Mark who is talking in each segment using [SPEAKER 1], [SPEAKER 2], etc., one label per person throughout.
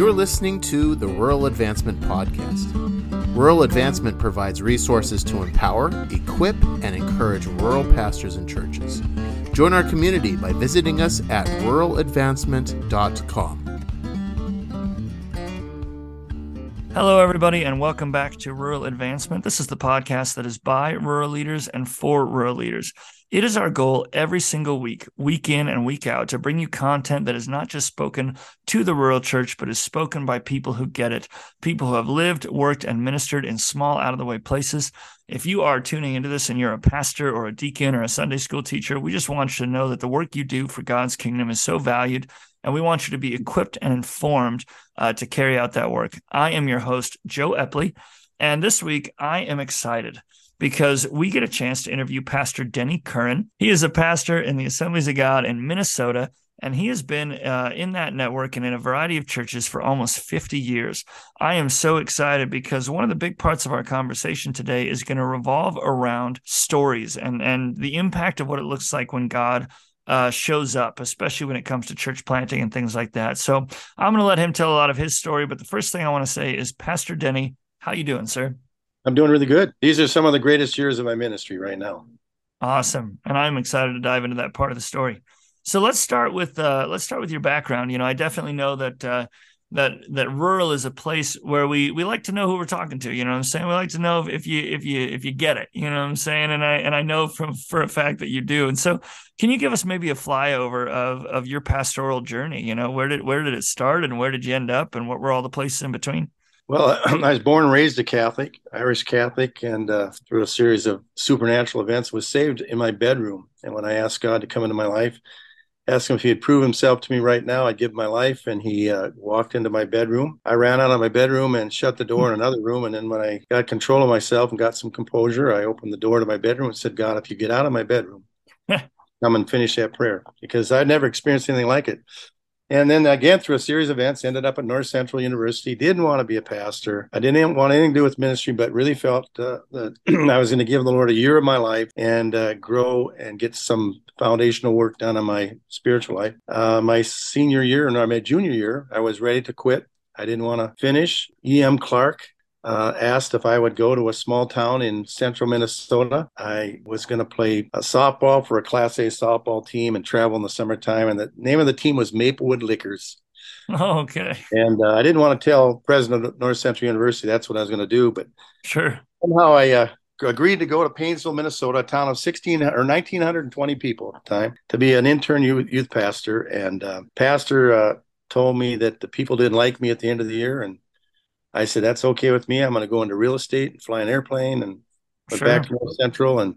[SPEAKER 1] You're listening to the Rural Advancement Podcast. Rural Advancement provides resources to empower, equip, and encourage rural pastors and churches. Join our community by visiting us at ruraladvancement.com.
[SPEAKER 2] Hello, everybody, and welcome back to Rural Advancement. This is the podcast that is by rural leaders and for rural leaders. It is our goal every single week, week in and week out, to bring you content that is not just spoken to the rural church, but is spoken by people who get it, people who have lived, worked, and ministered in small, out of the way places. If you are tuning into this and you're a pastor or a deacon or a Sunday school teacher, we just want you to know that the work you do for God's kingdom is so valued and we want you to be equipped and informed uh, to carry out that work. I am your host, Joe Epley, and this week I am excited because we get a chance to interview Pastor Denny Curan. He is a pastor in the Assemblies of God in Minnesota, and he has been uh, in that network and in a variety of churches for almost 50 years. I am so excited because one of the big parts of our conversation today is going to revolve around stories and, and the impact of what it looks like when God uh, shows up, especially when it comes to church planting and things like that. So I'm going to let him tell a lot of his story. But the first thing I want to say is, Pastor Denny, how you doing, sir?
[SPEAKER 3] I'm doing really good. These are some of the greatest years of my ministry right now.
[SPEAKER 2] Awesome, and I'm excited to dive into that part of the story. So let's start with uh, let's start with your background. You know, I definitely know that uh, that that rural is a place where we we like to know who we're talking to you know what i'm saying? We like to know if you if you if you get it you know what i'm saying? And i and i know from for a fact that you do. And so can you give us maybe a flyover of of your pastoral journey? You know where did where did it start and where did you end up and what were all the places in between?
[SPEAKER 3] Well i was born and raised a catholic irish catholic and uh, through a series of supernatural events was saved in my bedroom. And when i asked god to come into my life asked him if he'd prove himself to me right now. I'd give my life. And he uh, walked into my bedroom. I ran out of my bedroom and shut the door in another room. And then when I got control of myself and got some composure, I opened the door to my bedroom and said, God, if you get out of my bedroom, come and finish that prayer because I'd never experienced anything like it. And then again, through a series of events, ended up at North Central University. Didn't want to be a pastor. I didn't want anything to do with ministry, but really felt uh, that I was going to give the Lord a year of my life and uh, grow and get some foundational work done on my spiritual life. Uh, my senior year, and my junior year, I was ready to quit. I didn't want to finish. E.M. Clark uh, asked if I would go to a small town in central Minnesota. I was going to play a softball for a Class A softball team and travel in the summertime. And the name of the team was Maplewood Liquors.
[SPEAKER 2] Oh, okay.
[SPEAKER 3] And uh, I didn't want to tell president of North Central University that's what I was going to do, but
[SPEAKER 2] sure.
[SPEAKER 3] Somehow I uh, agreed to go to Paynesville, Minnesota, a town of 16 or 1920 people at the time, to be an intern youth, youth pastor. And uh, pastor uh, told me that the people didn't like me at the end of the year, and I said, that's okay with me. I'm going to go into real estate and fly an airplane and went sure. back to North Central and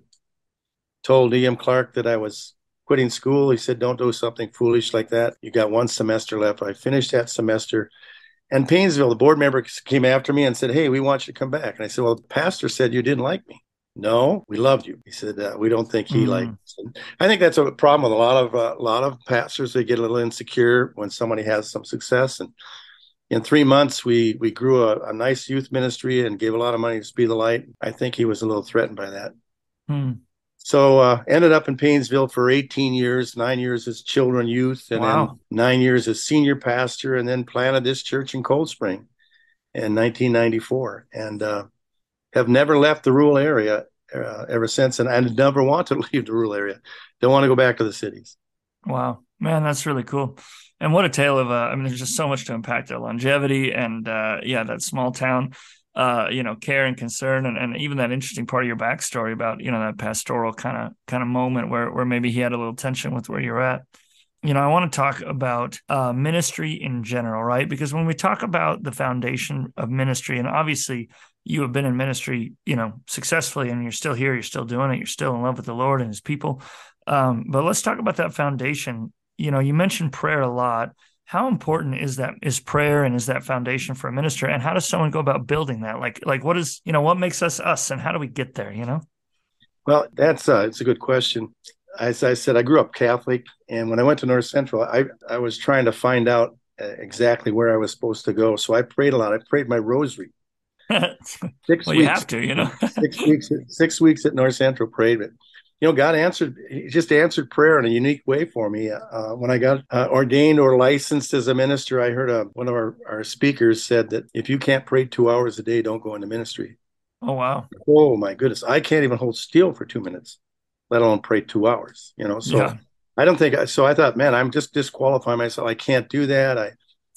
[SPEAKER 3] told E.M. Clark that I was quitting school. He said, don't do something foolish like that. You got one semester left. I finished that semester. And Paynesville, the board member came after me and said, hey, we want you to come back. And I said, well, the pastor said you didn't like me. No, we loved you. He said, uh, we don't think he mm. liked us. And I think that's a problem with a lot of uh, a lot of pastors. They get a little insecure when somebody has some success and in three months, we we grew a, a, nice youth ministry and gave a lot of money to Speed the Light. I think he was a little threatened by that. Hmm. So uh, ended up in Paynesville for 18 years, nine years as children youth, and wow. then nine years as senior pastor, and then planted this church in Cold Spring in 1994, and uh, have never left the rural area uh, ever since, and I never want to leave the rural area. Don't want to go back to the cities.
[SPEAKER 2] Wow, man, that's really cool and what a tale of uh, I mean, there's just so much to impact their longevity and uh, yeah, that small town, uh, you know, care and concern, and, and even that interesting part of your backstory about you know that pastoral kind of kind of moment where where maybe he had a little tension with where you're at. You know, I want to talk about uh, ministry in general, right? Because when we talk about the foundation of ministry, and obviously you have been in ministry, you know, successfully, and you're still here, you're still doing it, you're still in love with the Lord and His people. Um, but let's talk about that foundation you know, you mentioned prayer a lot. How important is that is prayer and is that foundation for a minister? And how does someone go about building that? Like, like what is, you know, what makes us us and how do we get there, you know?
[SPEAKER 3] Well, that's uh it's a good question. As I said, I grew up Catholic, and when I went to North Central, I I was trying to find out uh, exactly where I was supposed to go. So I prayed a lot. I prayed my rosary.
[SPEAKER 2] six well, weeks, you have to, you know.
[SPEAKER 3] six weeks. Six weeks at North Central prayed it you know, God answered, He just answered prayer in a unique way for me. Uh, when I got uh, ordained or licensed as a minister, I heard a, one of our, our speakers said that if you can't pray two hours a day, don't go into ministry.
[SPEAKER 2] Oh, wow.
[SPEAKER 3] Oh, my goodness. I can't even hold still for two minutes, let alone pray two hours, you know? So yeah. I don't think, so I thought, man, I'm just disqualifying myself. I can't do that. I,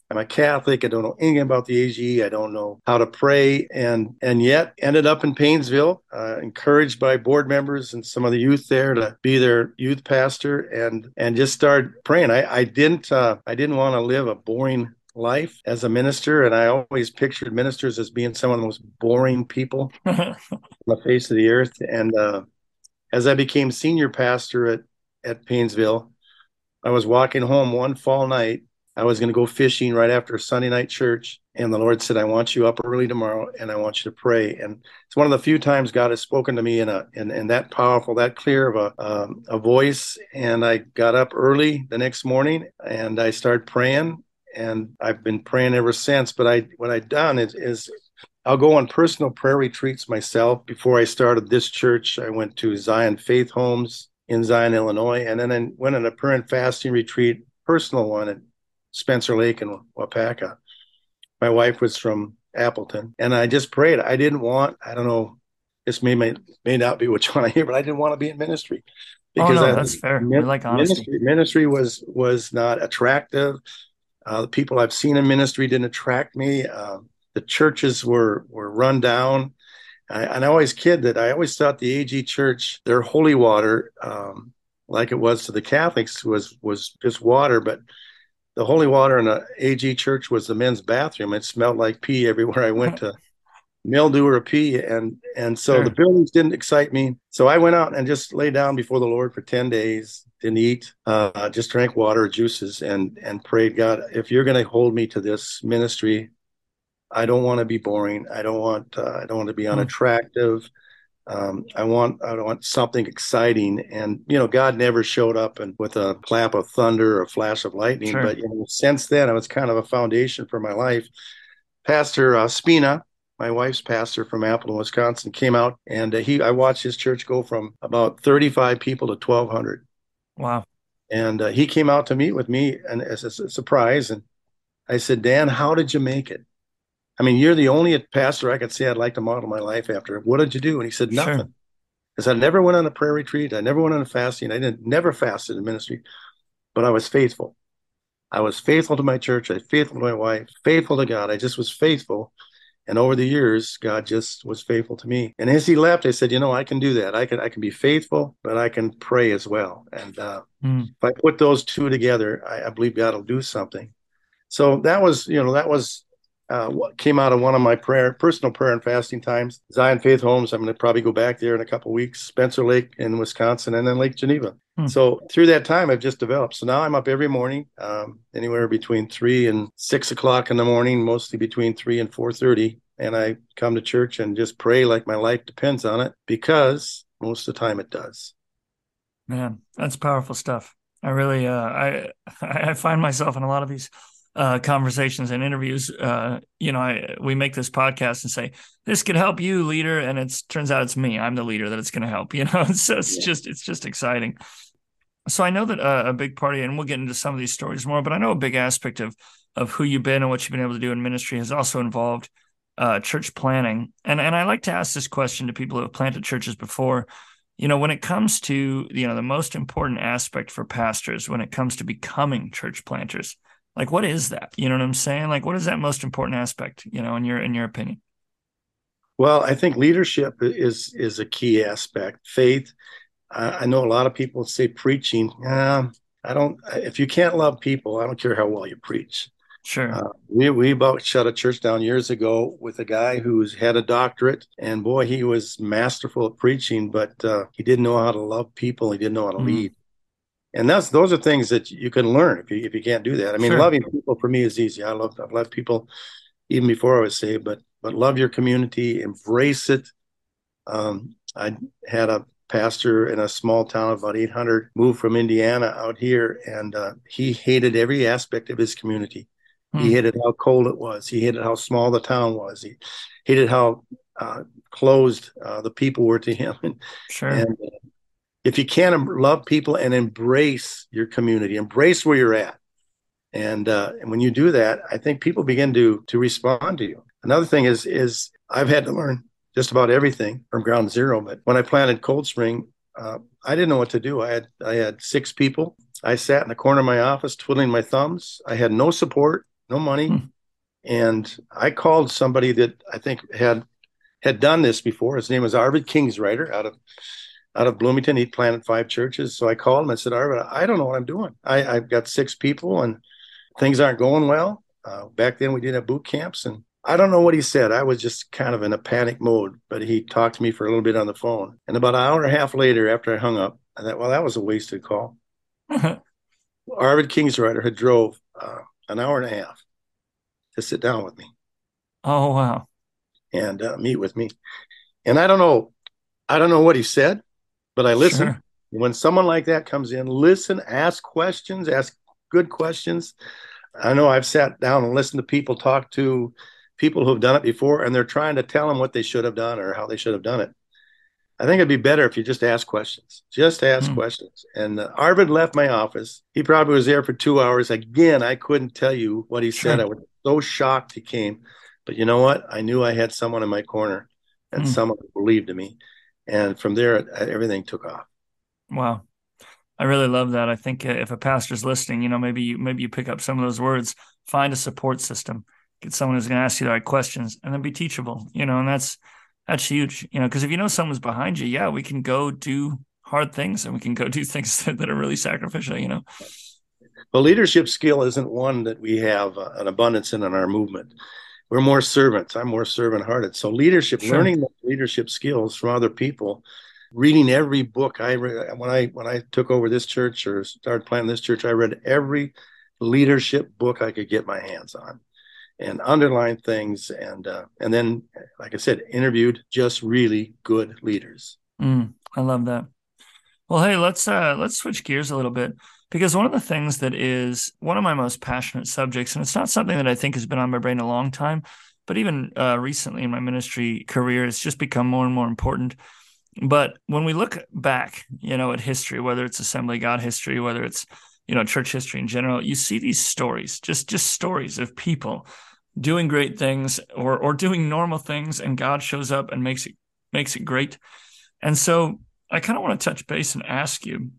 [SPEAKER 3] I'm a Catholic. I don't know anything about the AG. I don't know how to pray, and and yet ended up in Paynesville, uh, encouraged by board members and some of the youth there to be their youth pastor, and and just start praying. I I didn't uh, I didn't want to live a boring life as a minister, and I always pictured ministers as being some of the most boring people on the face of the earth. And uh, as I became senior pastor at at Paynesville, I was walking home one fall night I was going to go fishing right after Sunday night church. And the Lord said, I want you up early tomorrow and I want you to pray. And it's one of the few times God has spoken to me in a in, in that powerful, that clear of a um, a voice. And I got up early the next morning and I started praying. And I've been praying ever since. But I what I've done is, is I'll go on personal prayer retreats myself. Before I started this church, I went to Zion Faith Homes in Zion, Illinois, and then I went on a prayer and fasting retreat, personal one Spencer Lake and Waupaca. My wife was from Appleton, and I just prayed. I didn't want, I don't know, this may may, may not be what you want to hear, but I didn't want to be in ministry
[SPEAKER 2] because oh, no, I, that's fair. Min- like
[SPEAKER 3] ministry, ministry was was not attractive. Uh, the people I've seen in ministry didn't attract me. Uh, the churches were were run down. I, and I always kid that I always thought the AG Church, their holy water, um, like it was to the Catholics, was was just water, but the holy water in the AG church was the men's bathroom. It smelled like pee everywhere I went to mildew or pee. And, and so sure. the buildings didn't excite me. So I went out and just lay down before the Lord for 10 days, didn't eat, uh, just drank water, juices and, and prayed God, if you're going to hold me to this ministry, I don't want to be boring. I don't want, uh, I don't want to be hmm. unattractive. Mm um, I want I want something exciting, and you know, God never showed up and with a clap of thunder or a flash of lightning. Sure. But you know, since then, it was kind of a foundation for my life. Pastor uh, Spina, my wife's pastor from Appleton, Wisconsin, came out, and uh, he I watched his church go from about 35 people to 1,200.
[SPEAKER 2] Wow!
[SPEAKER 3] And uh, he came out to meet with me, and as a surprise, and I said, Dan, how did you make it? I mean, you're the only pastor I could say I'd like to model my life after. What did you do? And he said, nothing. Because sure. I never went on a prayer retreat. I never went on a fasting. I didn't never fasted in ministry, but I was faithful. I was faithful to my church. I was faithful to my wife, faithful to God. I just was faithful. And over the years, God just was faithful to me. And as he left, I said, you know, I can do that. I can I can be faithful, but I can pray as well. And uh, mm. if I put those two together, I, I believe God will do something. So that was, you know, that was uh, came out of one of my prayer, personal prayer and fasting times. Zion Faith Homes. I'm going to probably go back there in a couple weeks. Spencer Lake in Wisconsin, and then Lake Geneva. Hmm. So through that time, I've just developed. So now I'm up every morning, um, anywhere between three and six o'clock in the morning, mostly between three and four thirty. And I come to church and just pray like my life depends on it, because most of the time it does.
[SPEAKER 2] Man, that's powerful stuff. I really, uh, I, I find myself in a lot of these uh, conversations and interviews, uh, you know, I, we make this podcast and say this could help you, leader, and it turns out it's me. I'm the leader that it's going to help. You know, so it's yeah. just it's just exciting. So I know that uh, a big party, and we'll get into some of these stories more, but I know a big aspect of of who you've been and what you've been able to do in ministry has also involved uh, church planning. And and I like to ask this question to people who have planted churches before. You know, when it comes to you know the most important aspect for pastors when it comes to becoming church planters like, what is that? You know what I'm saying? Like, what is that most important aspect? You know, in your in your opinion?
[SPEAKER 3] Well, I think leadership is is a key aspect. Faith. I know a lot of people say preaching. Uh, I don't. If you can't love people, I don't care how well you preach.
[SPEAKER 2] Sure. Uh,
[SPEAKER 3] we we about shut a church down years ago with a guy who's had a doctorate, and boy, he was masterful at preaching, but uh, he didn't know how to love people. He didn't know how to mm. lead and that's those are things that you can learn if you if you can't do that. I mean, sure. loving people for me is easy. I love I've loved people even before I was saved, but but love your community, embrace it. Um, I had a pastor in a small town of about 800 moved from Indiana out here, and uh, he hated every aspect of his community. Hmm. He hated how cold it was. He hated how small the town was. He hated how uh, closed uh, the people were to him.
[SPEAKER 2] Sure.
[SPEAKER 3] And, uh, if you can't love people and embrace your community, embrace where you're at, and uh, and when you do that, I think people begin to to respond to you. Another thing is is I've had to learn just about everything from ground zero. But when I planted Cold Spring, uh, I didn't know what to do. I had I had six people. I sat in the corner of my office twiddling my thumbs. I had no support, no money, hmm. and I called somebody that I think had had done this before. His name was Arvid Kingsriter out of out of Bloomington. He planted five churches. So I called him. I said, Arvid, I don't know what I'm doing. I, I've got six people and things aren't going well. Uh, back then we did have boot camps and I don't know what he said. I was just kind of in a panic mode, but he talked to me for a little bit on the phone. And about an hour and a half later, after I hung up, I thought, well, that was a wasted call. Arvid Kingsriter had drove uh, an hour and a half to sit down with me.
[SPEAKER 2] Oh wow!
[SPEAKER 3] And uh, meet with me. And I don't know, I don't know what he said, but I listen. Sure. When someone like that comes in, listen, ask questions, ask good questions. I know I've sat down and listened to people talk to people who've done it before and they're trying to tell them what they should have done or how they should have done it. I think it'd be better if you just ask questions. Just ask mm. questions. And uh, Arvid left my office. He probably was there for two hours. Again, I couldn't tell you what he sure. said. I was so shocked he came. But you know what? I knew I had someone in my corner and mm. someone who believed in me. And from there, everything took off.
[SPEAKER 2] Wow. I really love that. I think uh, if a pastor's listening, you know, maybe you, maybe you pick up some of those words, find a support system, get someone who's going to ask you the right questions and then be teachable, you know, and that's, that's huge, you know, because if you know someone's behind you, yeah, we can go do hard things and we can go do things that, that are really sacrificial, you know.
[SPEAKER 3] Well, leadership skill isn't one that we have uh, an abundance in in our movement. We're more servants. I'm more servant hearted. So leadership, sure. learning leadership skills from other people reading every book I read when I when I took over this church or started planning this church. I read every leadership book I could get my hands on, and underlined things, and uh, and then, like I said, interviewed just really good leaders.
[SPEAKER 2] Mm, I love that. Well, hey, let's uh, let's switch gears a little bit because one of the things that is one of my most passionate subjects, and it's not something that I think has been on my brain a long time, but even uh, recently in my ministry career, it's just become more and more important but when we look back, you know, at history, whether it's Assembly God history, whether it's you know church history in general, you see these stories, just just stories of people doing great things or or doing normal things, and God shows up and makes it makes it great. And so I kind of want to touch base and ask you,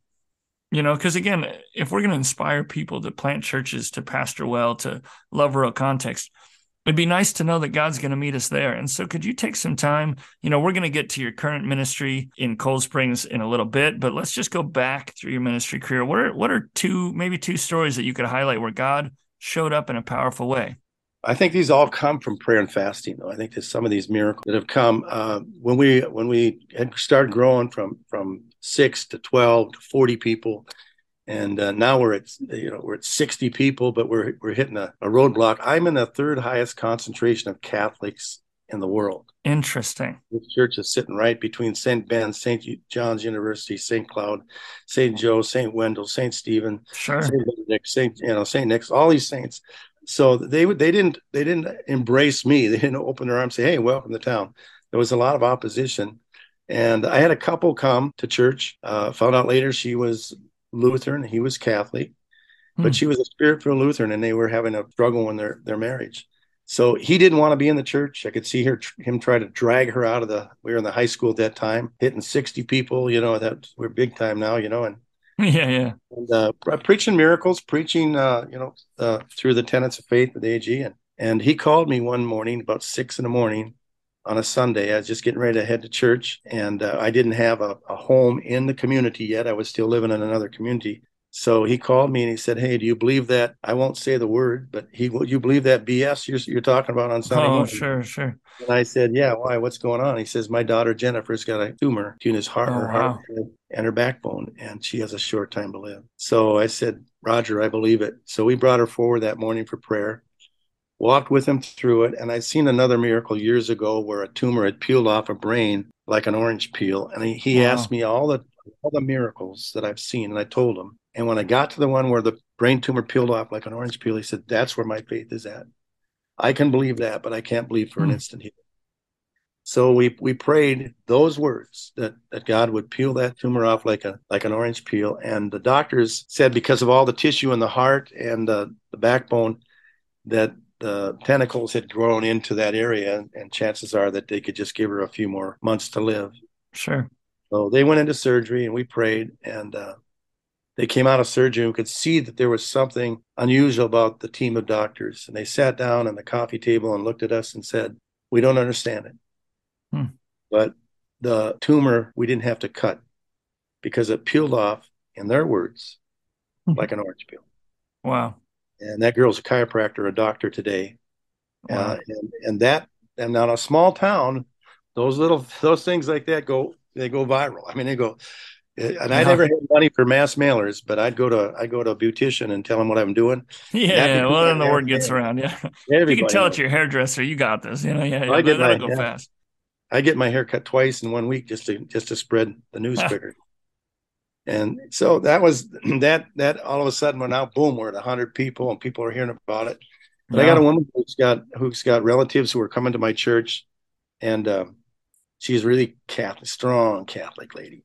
[SPEAKER 2] you know, because again, if we're going to inspire people to plant churches, to pastor well, to love rural context, it'd be nice to know that God's going to meet us there. And so, could you take some time? You know, we're going to get to your current ministry in Cold Springs in a little bit, but let's just go back through your ministry career. What are what are two, maybe two stories that you could highlight where God showed up in a powerful way?
[SPEAKER 3] I think these all come from prayer and fasting. Though. I think there's some of these miracles that have come uh, when we when we had started growing from from six to twelve to forty people and uh, now we're at you know we're at 60 people but we're we're hitting a, a roadblock. I'm in the third highest concentration of catholics in the world.
[SPEAKER 2] Interesting.
[SPEAKER 3] This church is sitting right between st ben st john's university st cloud st joe st Wendel, st stephen
[SPEAKER 2] sure.
[SPEAKER 3] St benedict st you know st nick's all these saints so they would they didn't they didn't embrace me they didn't open their arms say hey welcome to town there was a lot of opposition and I had a couple come to church. Uh, found out later she was Lutheran. He was Catholic, hmm. but she was a spirit-filled Lutheran, and they were having a struggle in their their marriage. So he didn't want to be in the church. I could see her him try to drag her out of the. We were in the high school at that time, hitting sixty people. You know that we're big time now. You know, and
[SPEAKER 2] yeah, yeah,
[SPEAKER 3] and uh, preaching miracles, preaching, uh, you know, uh, through the tenets of faith with AG, and and he called me one morning about six in the morning on a Sunday. I was just getting ready to head to church, and uh, I didn't have a, a, home in the community yet. I was still living in another community. So he called me and he said, "Hey, do you believe that? I won't say the word, but he, will you believe that BS you're, you're talking about on Sunday?"
[SPEAKER 2] Oh,
[SPEAKER 3] morning?
[SPEAKER 2] sure, sure.
[SPEAKER 3] And I said, "Yeah, why? What's going on?" He says, "My daughter Jennifer's got a tumor in his heart, oh, her heart, and her backbone, and she has a short time to live." So I said, "Roger, I believe it." So we brought her forward that morning for prayer walked with him through it. And I'd seen another miracle years ago where a tumor had peeled off a brain like an orange peel. And he, he wow. asked me all the all the miracles that I've seen, and I told him. And when I got to the one where the brain tumor peeled off like an orange peel, he said, "That's where my faith is at. I can believe that, but I can't believe for mm. an hmm. instant here." So we we prayed those words that that God would peel that tumor off like a like an orange peel. And the doctors said because of all the tissue in the heart and the, the backbone that the tentacles had grown into that area, and chances are that they could just give her a few more months to live.
[SPEAKER 2] Sure.
[SPEAKER 3] So they went into surgery, and we prayed, and uh, they came out of surgery and could see that there was something unusual about the team of doctors. And they sat down on the coffee table and looked at us and said, "We don't understand it, hmm. but the tumor we didn't have to cut because it peeled off." In their words, hmm. like an orange peel.
[SPEAKER 2] Wow
[SPEAKER 3] and that girl's a chiropractor, a doctor today. Wow. Uh, and, and that, and on a small town, those little, those things like that go, they go viral. I mean, they go, and yeah. I never had money for mass mailers, but I'd go to, I go to a beautician and tell them what I'm doing.
[SPEAKER 2] Yeah. Well, then the word gets around. Yeah. Everybody you can tell it's your hairdresser. You got this, you know, yeah. yeah I get my, go yeah. fast.
[SPEAKER 3] I get my hair cut twice in one week just to, just to spread the news quicker. And so that was that that all of a sudden we're now boom, we're at hundred people and people are hearing about it. But yeah. I got a woman who's got who's got relatives who are coming to my church, and um, she's really Catholic, strong Catholic lady.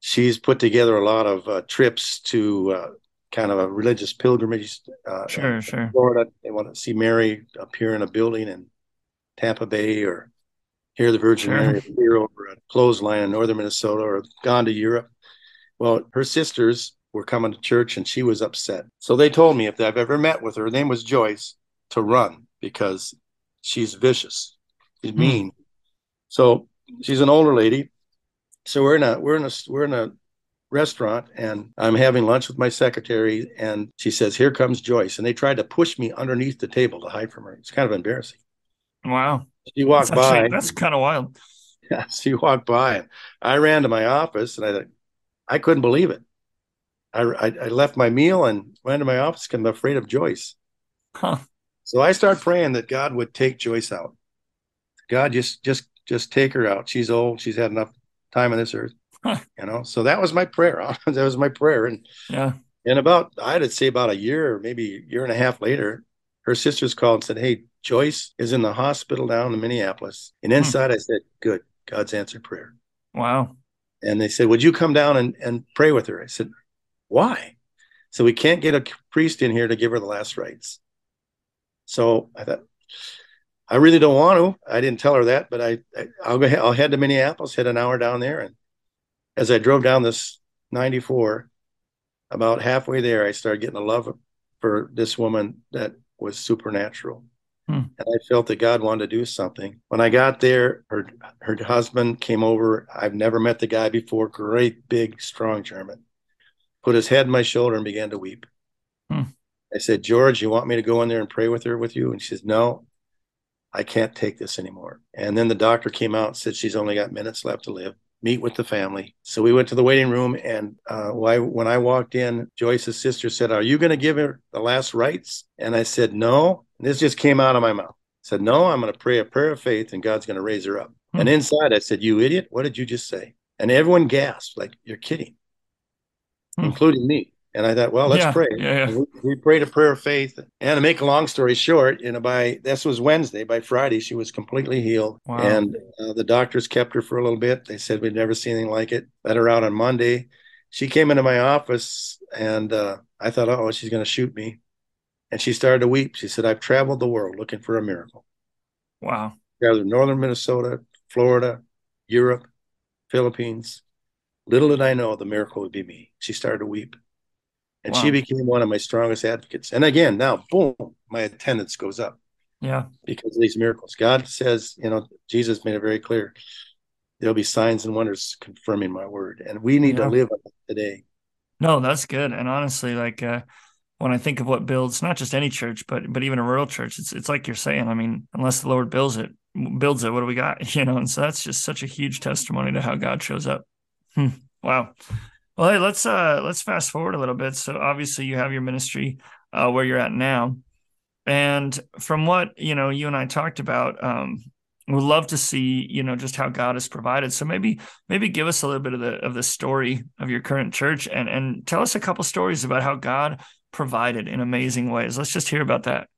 [SPEAKER 3] She's put together a lot of uh, trips to uh, kind of a religious pilgrimage.
[SPEAKER 2] Uh, sure, sure.
[SPEAKER 3] Florida, they want to see Mary appear in a building in Tampa Bay, or hear the Virgin sure. Mary appear over a clothesline in northern Minnesota, or gone to Europe. Well, her sisters were coming to church and she was upset. So they told me if I've ever met with her, her name was Joyce, to run because she's vicious. She's hmm. mean. So she's an older lady. So we're in a we're in a we're in a restaurant and I'm having lunch with my secretary and she says, Here comes Joyce. And they tried to push me underneath the table to hide from her. It's kind of embarrassing.
[SPEAKER 2] Wow.
[SPEAKER 3] She walked
[SPEAKER 2] that's
[SPEAKER 3] by.
[SPEAKER 2] Actually, that's kind of wild.
[SPEAKER 3] Yeah, she walked by. and I ran to my office and I thought, I couldn't believe it. I, I, I left my meal and went to my office because I'm afraid of Joyce.
[SPEAKER 2] Huh.
[SPEAKER 3] So I start praying that God would take Joyce out. God, just just just take her out. She's old. She's had enough time on this earth. You know. So that was my prayer. that was my prayer. And
[SPEAKER 2] yeah.
[SPEAKER 3] And about I'd say about a year maybe a year and a half later, her sisters called and said, "Hey, Joyce is in the hospital down in Minneapolis." And hmm. inside, hmm. I said, "Good, God's answered prayer."
[SPEAKER 2] Wow
[SPEAKER 3] and they said, "Would you come down and, and pray with her?" I said, "Why?" So we can't get a priest in here to give her the last rites. So I thought, I really don't want to. I didn't tell her that, but I, I will go. I'll head to Minneapolis, head an hour down there, and as I drove down this 94, about halfway there, I started getting a love for this woman that was supernatural. Hmm. And I felt that God wanted to do something. When I got there, her her husband came over. I've never met the guy before. Great, big, strong German. Put his head on my shoulder and began to weep. Hmm. I said, George, you want me to go in there and pray with her with you? And she says, No, I can't take this anymore. And then the doctor came out and said she's only got minutes left to live. Meet with the family. So we went to the waiting room, and uh, when I walked in, Joyce's sister said, "Are you going to give her the last rites?" And I said, "No." this just came out of my mouth. I said, No, I'm going to pray a prayer of faith and God's going to raise her up. Hmm. And inside I said, You idiot, what did you just say? And everyone gasped, like, You're kidding, hmm. including me. And I thought, well, let's
[SPEAKER 2] yeah,
[SPEAKER 3] pray.
[SPEAKER 2] Yeah, yeah.
[SPEAKER 3] We, we, prayed a prayer of faith. And to make a long story short, you know, by this was Wednesday, by Friday, she was completely healed.
[SPEAKER 2] Wow.
[SPEAKER 3] And uh, the doctors kept her for a little bit. They said we'd never seen anything like it. Let her out on Monday. She came into my office, and uh, I thought, oh, she's going to shoot me. And she started to weep. She said, I've traveled the world looking for a miracle.
[SPEAKER 2] Wow.
[SPEAKER 3] Gathered northern Minnesota, Florida, Europe, Philippines. Little did I know the miracle would be me. She started to weep. And wow. she became one of my strongest advocates. And again, now, boom, my attendance goes up.
[SPEAKER 2] Yeah.
[SPEAKER 3] Because of these miracles. God says, you know, Jesus made it very clear there'll be signs and wonders confirming my word. And we need yeah. to live today.
[SPEAKER 2] No, that's good. And honestly, like, uh, when I think of what builds not just any church, but but even a rural church, it's it's like you're saying. I mean, unless the Lord builds it, builds it, what do we got? You know, and so that's just such a huge testimony to how God shows up. Hmm. Wow. Well, hey, let's uh let's fast forward a little bit. So obviously you have your ministry uh, where you're at now, and from what you know, you and I talked about, um, we'd love to see you know just how god has provided so maybe maybe give us a little bit of the of the story of your current church and and tell us a couple stories about how god provided in amazing ways let's just hear about that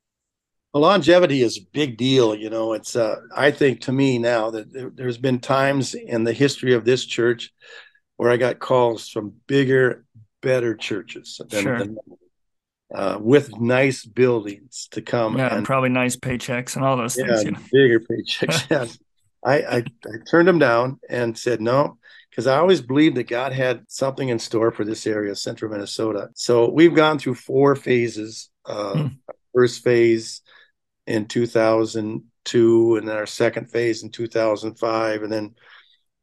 [SPEAKER 3] Well, longevity is a big deal. You know, it's, uh, I think to me now that there, there's been times in the history of this church where I got calls from bigger, better churches than,
[SPEAKER 2] Sure.
[SPEAKER 3] than uh, with nice buildings to come.
[SPEAKER 2] Yeah, and probably nice paychecks and all those
[SPEAKER 3] yeah,
[SPEAKER 2] things. You know?
[SPEAKER 3] bigger paychecks. yeah. I, I, I turned them down and said no, because I always believed that God had something in store for this area, central Minnesota. So we've gone through four phases. Uh,
[SPEAKER 2] Hmm.
[SPEAKER 3] First phase in 2002, and then our second phase in 2005, and then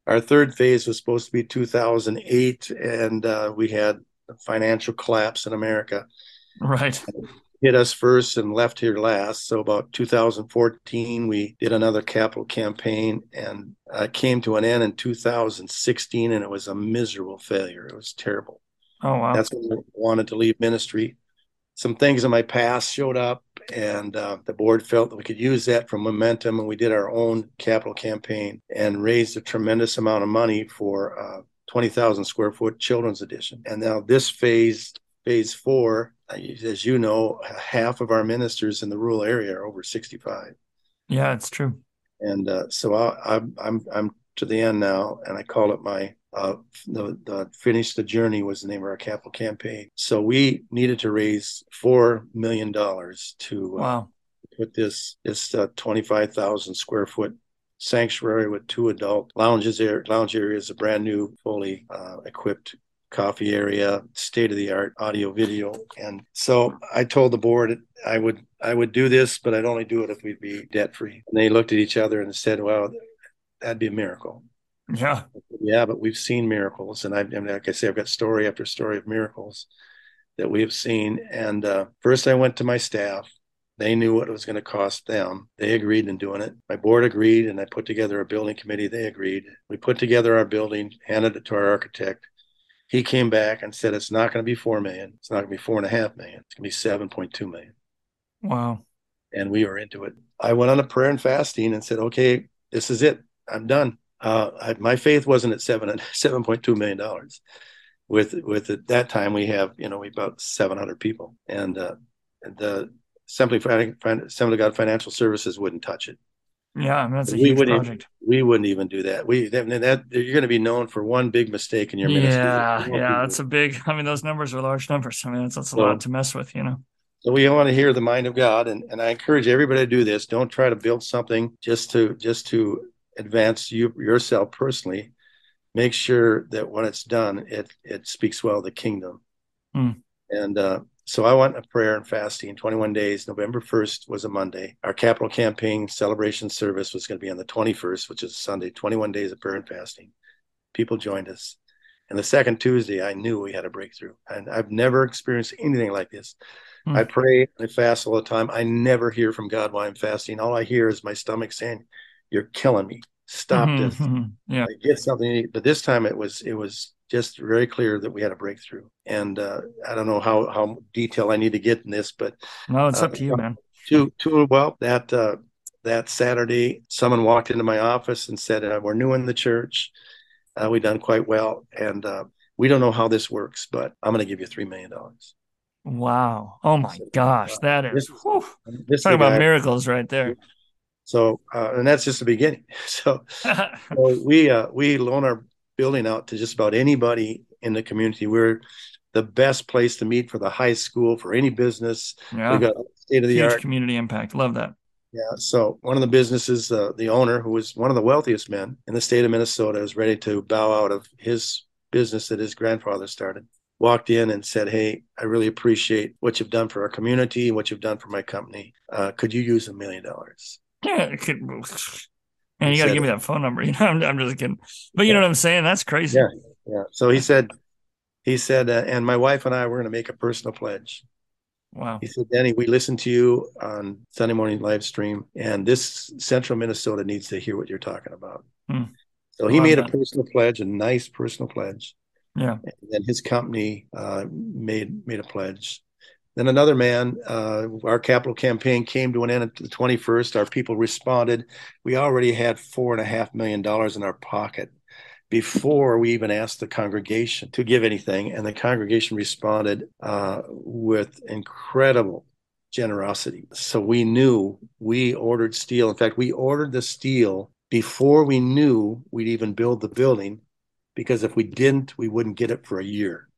[SPEAKER 3] our third phase was supposed to be 2008, and uh, we had a financial collapse in America
[SPEAKER 2] Right.
[SPEAKER 3] hit us first and left here last. So about 2014, we did another capital campaign and uh, came to an end in 2016, and it was a miserable failure. It was terrible.
[SPEAKER 2] Oh wow.
[SPEAKER 3] That's when I wanted to leave ministry. Some things in my past showed up, and uh, the board felt that we could use that for momentum, and we did our own capital campaign and raised a tremendous amount of money for uh, 20,000 square foot children's edition. And now this phase, phase four, uh, as you know, half of our ministers in the rural area are over 65,
[SPEAKER 2] yeah, it's true.
[SPEAKER 3] and uh, so I, I'm I'm I'm to the end now, and I call it my uh, the the finish the journey was the name of our capital campaign. So we needed to raise four million dollars to uh,
[SPEAKER 2] Wow.
[SPEAKER 3] put this this uh, 25,000 square foot sanctuary with two adult lounges there lounge areas a brand new fully uh, equipped coffee area state of the art audio video and so i told the board i would i would do this but i'd only do it if we'd be debt free and they looked at each other and said well that'd be a miracle
[SPEAKER 2] Yeah.
[SPEAKER 3] yeah, but we've seen miracles, and I, I mean, like I say, I've got story after story of miracles that we have seen. And uh, first, I went to my staff. They knew what it was going to cost them. They agreed in doing it. My board agreed, and I put together a building committee. They agreed. We put together our building, handed it to our architect. He came back and said it's not going to be four million. It's not going to be four and a half million. It's going to be seven point two million
[SPEAKER 2] Wow.
[SPEAKER 3] and we were into it. I went on a prayer and fasting and said, "Okay, this is it. I'm done." Uh, I, my faith wasn't at seven seven point two million dollars. With with at that time we have you know we about seven hundred people, and uh, the Assembly Assembly of God Financial Services wouldn't touch it.
[SPEAKER 2] Yeah, I mean that's a
[SPEAKER 3] We
[SPEAKER 2] huge
[SPEAKER 3] wouldn't-
[SPEAKER 2] project.
[SPEAKER 3] We wouldn't even do that. We that, that you're going to be known for one big mistake in your ministry.
[SPEAKER 2] Yeah, yeah, that's a big. I mean, those numbers are large numbers. I mean, that's, that's a
[SPEAKER 3] So-
[SPEAKER 2] lot to mess with, you know.
[SPEAKER 3] So we want to hear the mind of God, and, and I encourage everybody to do this. Don't try to build something just to just to advance you yourself personally. Make sure that when it's done, it it speaks well of the kingdom.
[SPEAKER 2] Hmm.
[SPEAKER 3] And uh, so I went a prayer and fasting, 21 days. November 1st was a Monday. Our capital campaign celebration service was going to be on the 21st, which is Sunday. 21 days of prayer and fasting. People joined us. And the second Tuesday, I knew we had a breakthrough. And I've never experienced anything like this.
[SPEAKER 2] Hmm.
[SPEAKER 3] I pray, I fast all the time. I never hear from God while I'm fasting. All I hear is my stomach saying, "You're killing me. Stop
[SPEAKER 2] Mhm,
[SPEAKER 3] this.
[SPEAKER 2] mhm. Yeah.
[SPEAKER 3] I get something." to eat." But this time, it was it was just very clear that we had a breakthrough. And uh, I don't know how how detail I need to get in this, but
[SPEAKER 2] No, it's
[SPEAKER 3] Uh,
[SPEAKER 2] up to you, man.
[SPEAKER 3] two two well that uh, that Saturday, someone walked into my office and said, uh, "We're new in the church. Uh, we've done quite well, and uh, we don't know how this works, but I'm going to give you three million dollars."
[SPEAKER 2] Wow. Oh my gosh, that is.
[SPEAKER 3] This-
[SPEAKER 2] whew.
[SPEAKER 3] This
[SPEAKER 2] Talking about
[SPEAKER 3] guy-
[SPEAKER 2] miracles right there.
[SPEAKER 3] So, uh, and that's just the beginning. So, so we uh, we loan our building out to just about anybody in the community. We're the best place to meet for the high school for any business.
[SPEAKER 2] yeah.
[SPEAKER 3] We've got state of the
[SPEAKER 2] Huge
[SPEAKER 3] art.
[SPEAKER 2] community impact. Love that.
[SPEAKER 3] Yeah. So one of the businesses, uh, the owner, who was one of the wealthiest men in the state of Minnesota, is ready to bow out of his business that his grandfather started. Walked in and said, "Hey, I really appreciate what you've done for our community and what you've done for my company. Uh, could you use a million dollars?"
[SPEAKER 2] Yeah. Could, and you got to give me that phone number. You know, I'm, I'm just kidding. But you know what I'm saying? That's crazy.
[SPEAKER 3] Yeah. Yeah. So he said, he said, uh, and my wife and I were going to make a personal pledge.
[SPEAKER 2] Wow.
[SPEAKER 3] He said, Danny, we listened to you on Sunday morning live stream, and this central Minnesota needs to hear what you're talking about.
[SPEAKER 2] Hmm.
[SPEAKER 3] So he made
[SPEAKER 2] that.
[SPEAKER 3] a personal pledge, a nice personal pledge.
[SPEAKER 2] Yeah.
[SPEAKER 3] And then his company uh, made made a pledge. Then another man, uh, our capital campaign came to an end at the 21st. Our people responded. We already had four and a half million dollars in our pocket before we even asked the congregation to give anything. And the congregation responded uh, with incredible generosity. So we knew we ordered steel. In fact, we ordered the steel before we knew we'd even build the building because if we didn't, we wouldn't get it for a year.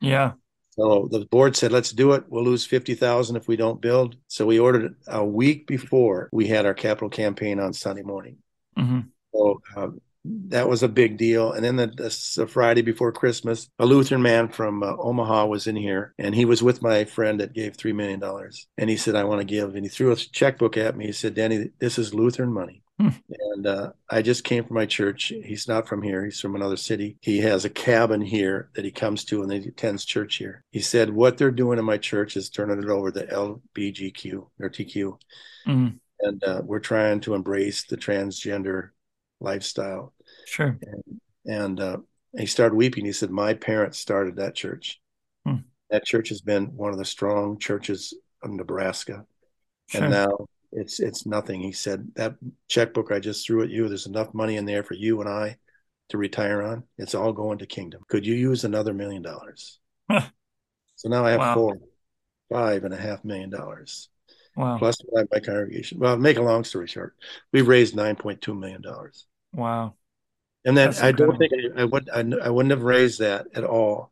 [SPEAKER 2] Yeah.
[SPEAKER 3] So the board said, let's do it. We'll lose 50,000 if we don't build. So we ordered it a week before we had our capital campaign on Sunday morning.
[SPEAKER 2] Mm-hmm.
[SPEAKER 3] So um, that was a big deal. And then the, the, the, Friday before Christmas, a Lutheran man from uh, Omaha was in here, and he was with my friend that gave three million dollars. And he said, "I want to give." And he threw a checkbook at me. He said, "Danny, this is Lutheran money."
[SPEAKER 2] Hmm.
[SPEAKER 3] And uh, I just came from my church. He's not from here. He's from another city. He has a cabin here that he comes to and he attends church here. He said, What they're doing in my church is turning it over to LBGQ or TQ.
[SPEAKER 2] Mm-hmm.
[SPEAKER 3] And uh, we're trying to embrace the transgender lifestyle.
[SPEAKER 2] Sure.
[SPEAKER 3] And, and uh, he started weeping. He said, My parents started that church.
[SPEAKER 2] Hmm.
[SPEAKER 3] That church has been one of the strong churches of Nebraska.
[SPEAKER 2] Sure.
[SPEAKER 3] And now it's it's nothing. He said, That checkbook I just threw at you, there's enough money in there for you and I to retire on. It's all going to kingdom. Could you use another million dollars? So now I have
[SPEAKER 2] Wow.
[SPEAKER 3] four, five and a half million dollars.
[SPEAKER 2] Wow.
[SPEAKER 3] Plus my, congregation. Well, make a long story short, we've raised nine point two million dollars.
[SPEAKER 2] Wow.
[SPEAKER 3] And then
[SPEAKER 2] That's
[SPEAKER 3] I don't think I, I would I, I wouldn't have raised that at all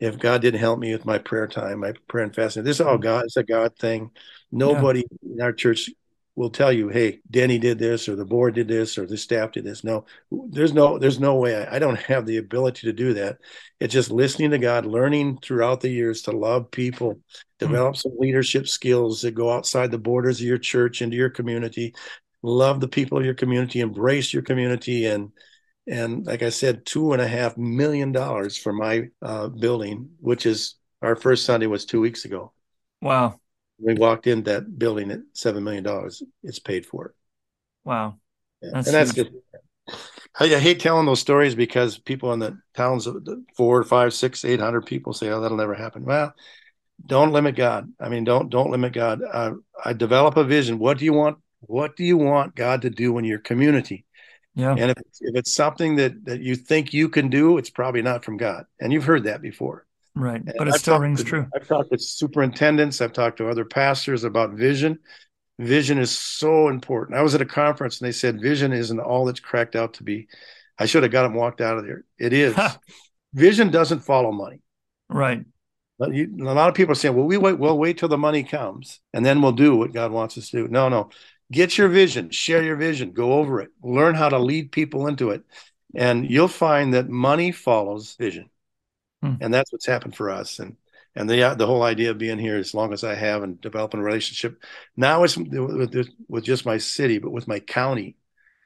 [SPEAKER 3] if God didn't help me with my prayer time, my prayer and fasting. This is all mm-hmm. God. It's a God thing. Nobody in our church will tell you, "Hey, Denny did this, or the board did this, or the staff did this." No, there's no there's no way. I, I don't have the ability to do that. It's just listening to God, learning throughout the years to love people, mm. develop some leadership skills that go outside the borders of your church into your community. Love the people of your community, embrace your community, and and like I said, two and a half million dollars for my uh, building, which is our first Sunday was two weeks ago.
[SPEAKER 2] Wow.
[SPEAKER 3] We walked in that building at seven million dollars. It's paid for.
[SPEAKER 2] Wow.
[SPEAKER 3] Yeah.
[SPEAKER 2] That's
[SPEAKER 3] and that's
[SPEAKER 2] huge.
[SPEAKER 3] good. I, I hate telling those stories because people in the towns of the four, five, six, eight hundred people say, "Oh, that'll never happen." Well, don't limit God. I mean, don't don't limit God. Uh, I develop a vision. What do you want? What do you want God to do in your community?
[SPEAKER 2] Yeah.
[SPEAKER 3] And if it's, if it's something that that you think you can do, it's probably not from God. And you've heard that before.
[SPEAKER 2] Right.
[SPEAKER 3] And
[SPEAKER 2] But it
[SPEAKER 3] I've
[SPEAKER 2] still rings
[SPEAKER 3] to-
[SPEAKER 2] true.
[SPEAKER 3] I've talked to superintendents. I've talked to other pastors about vision. Vision is so important. I was at a conference and they said vision isn't all it's cracked out to be. I should have got them walked out of there. It is. vision doesn't follow money.
[SPEAKER 2] Right.
[SPEAKER 3] But you, a lot of people are saying, "Well, we wait. We'll wait till the money comes, and then we'll do what God wants us to do." No, no. Get your vision. Share your vision. Go over it. Learn how to lead people into it, and you'll find that money follows vision,
[SPEAKER 2] Hmm.
[SPEAKER 3] and that's what's happened for us. And and the the whole idea of being here as long as I have and developing a relationship. Now it's with, with just my city, but with my county.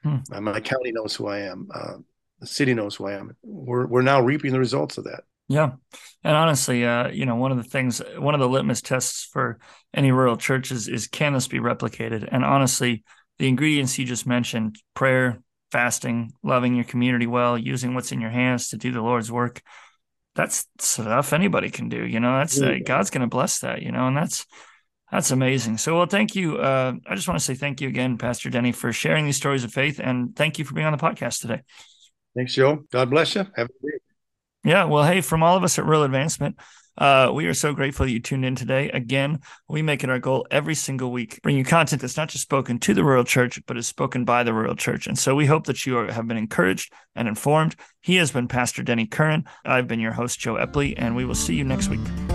[SPEAKER 2] Hmm.
[SPEAKER 3] My county knows who I am. Uh, the city knows who I am. We're we're now reaping the results of that.
[SPEAKER 2] Yeah. And honestly, uh, you know, one of the things, one of the litmus tests for any rural churches is is can this be replicated? And honestly, the ingredients you just mentioned prayer, fasting, loving your community well, using what's in your hands to do the Lord's work that's stuff anybody can do. You know, that's uh, God's going to bless that, you know, and that's. That's amazing. So, well, thank you. Uh, I just want to say thank you again, Pastor Denny, for sharing these stories of faith, and thank you for being on the podcast today.
[SPEAKER 3] Thanks, Joe. God bless you. Have a great
[SPEAKER 2] Yeah, well, hey, from all of us at Rural Advancement, uh, we are so grateful that you tuned in today. Again, we make it our goal every single week bring you content that's not just spoken to the Royal church, but is spoken by the Royal church. And so we hope that you are, have been encouraged and informed. He has been Pastor Denny Curan. I've been your host, Joe Epley, and we will see you next week.